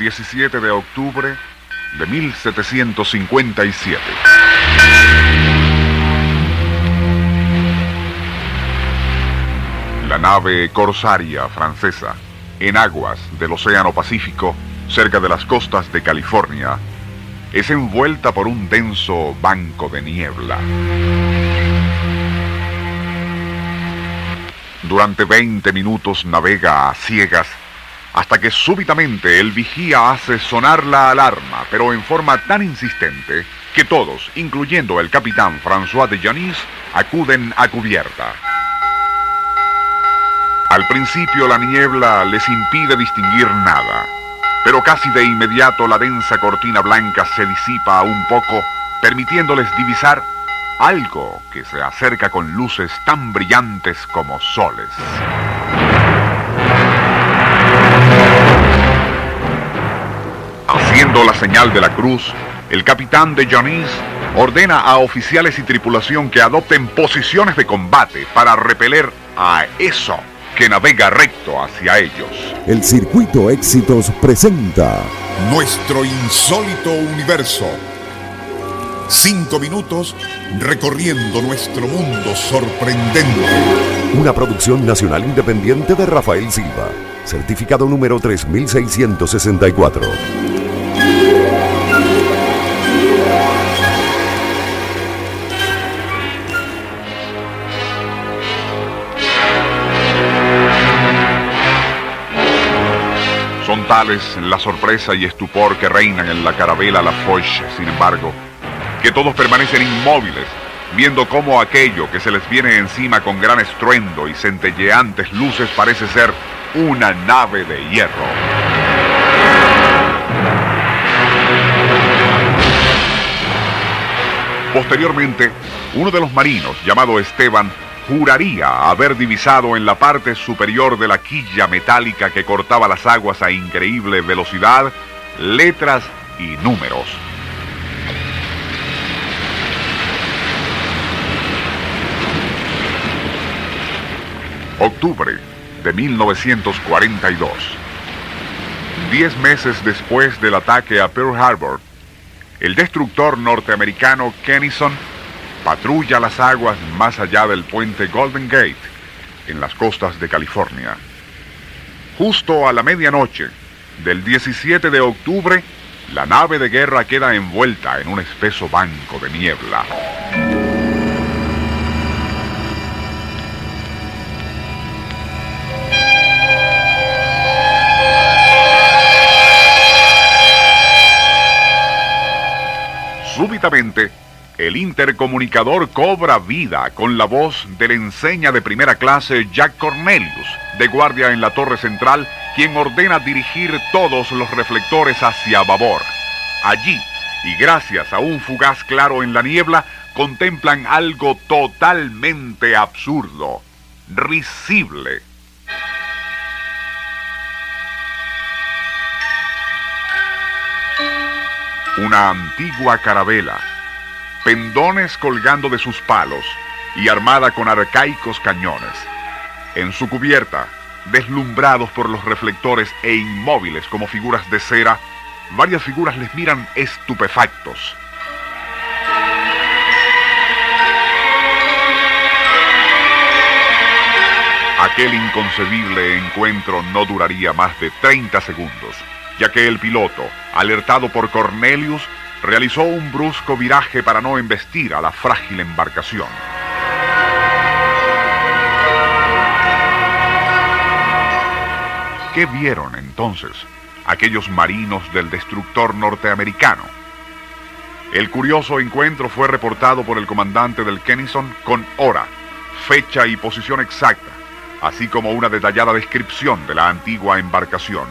17 de octubre de 1757. La nave corsaria francesa, en aguas del Océano Pacífico, cerca de las costas de California, es envuelta por un denso banco de niebla. Durante 20 minutos navega a ciegas hasta que súbitamente el vigía hace sonar la alarma, pero en forma tan insistente que todos, incluyendo el capitán François de Janis, acuden a cubierta. Al principio la niebla les impide distinguir nada, pero casi de inmediato la densa cortina blanca se disipa un poco, permitiéndoles divisar algo que se acerca con luces tan brillantes como soles. Señal de la cruz, el capitán de Janis ordena a oficiales y tripulación que adopten posiciones de combate para repeler a eso que navega recto hacia ellos. El Circuito Éxitos presenta Nuestro insólito universo. Cinco minutos recorriendo nuestro mundo sorprendente. una producción nacional independiente de Rafael Silva, certificado número 3664. Tales la sorpresa y estupor que reinan en la carabela La Foch, sin embargo, que todos permanecen inmóviles, viendo cómo aquello que se les viene encima con gran estruendo y centelleantes luces parece ser una nave de hierro. Posteriormente, uno de los marinos, llamado Esteban, juraría haber divisado en la parte superior de la quilla metálica que cortaba las aguas a increíble velocidad letras y números. Octubre de 1942. Diez meses después del ataque a Pearl Harbor, el destructor norteamericano Kennison patrulla las aguas más allá del puente Golden Gate, en las costas de California. Justo a la medianoche del 17 de octubre, la nave de guerra queda envuelta en un espeso banco de niebla. Súbitamente, el intercomunicador cobra vida con la voz del enseña de primera clase Jack Cornelius, de guardia en la torre central, quien ordena dirigir todos los reflectores hacia babor. Allí, y gracias a un fugaz claro en la niebla, contemplan algo totalmente absurdo, risible. Una antigua carabela, pendones colgando de sus palos y armada con arcaicos cañones. En su cubierta, deslumbrados por los reflectores e inmóviles como figuras de cera, varias figuras les miran estupefactos. Aquel inconcebible encuentro no duraría más de 30 segundos, ya que el piloto, alertado por Cornelius, realizó un brusco viraje para no embestir a la frágil embarcación. ¿Qué vieron entonces aquellos marinos del destructor norteamericano? El curioso encuentro fue reportado por el comandante del Kennison con hora, fecha y posición exacta, así como una detallada descripción de la antigua embarcación.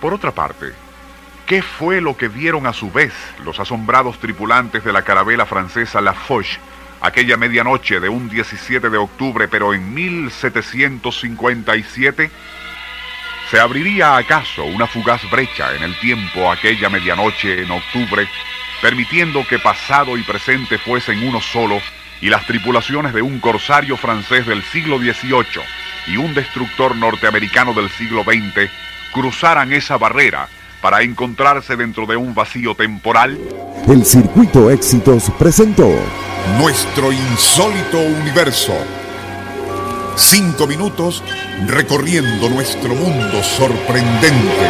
Por otra parte, ¿qué fue lo que vieron a su vez los asombrados tripulantes de la carabela francesa La Foch aquella medianoche de un 17 de octubre, pero en 1757? ¿Se abriría acaso una fugaz brecha en el tiempo aquella medianoche en octubre, permitiendo que pasado y presente fuesen uno solo y las tripulaciones de un corsario francés del siglo XVIII y un destructor norteamericano del siglo XX cruzaran esa barrera para encontrarse dentro de un vacío temporal? El Circuito Éxitos presentó Nuestro insólito universo. Cinco minutos recorriendo nuestro mundo sorprendente.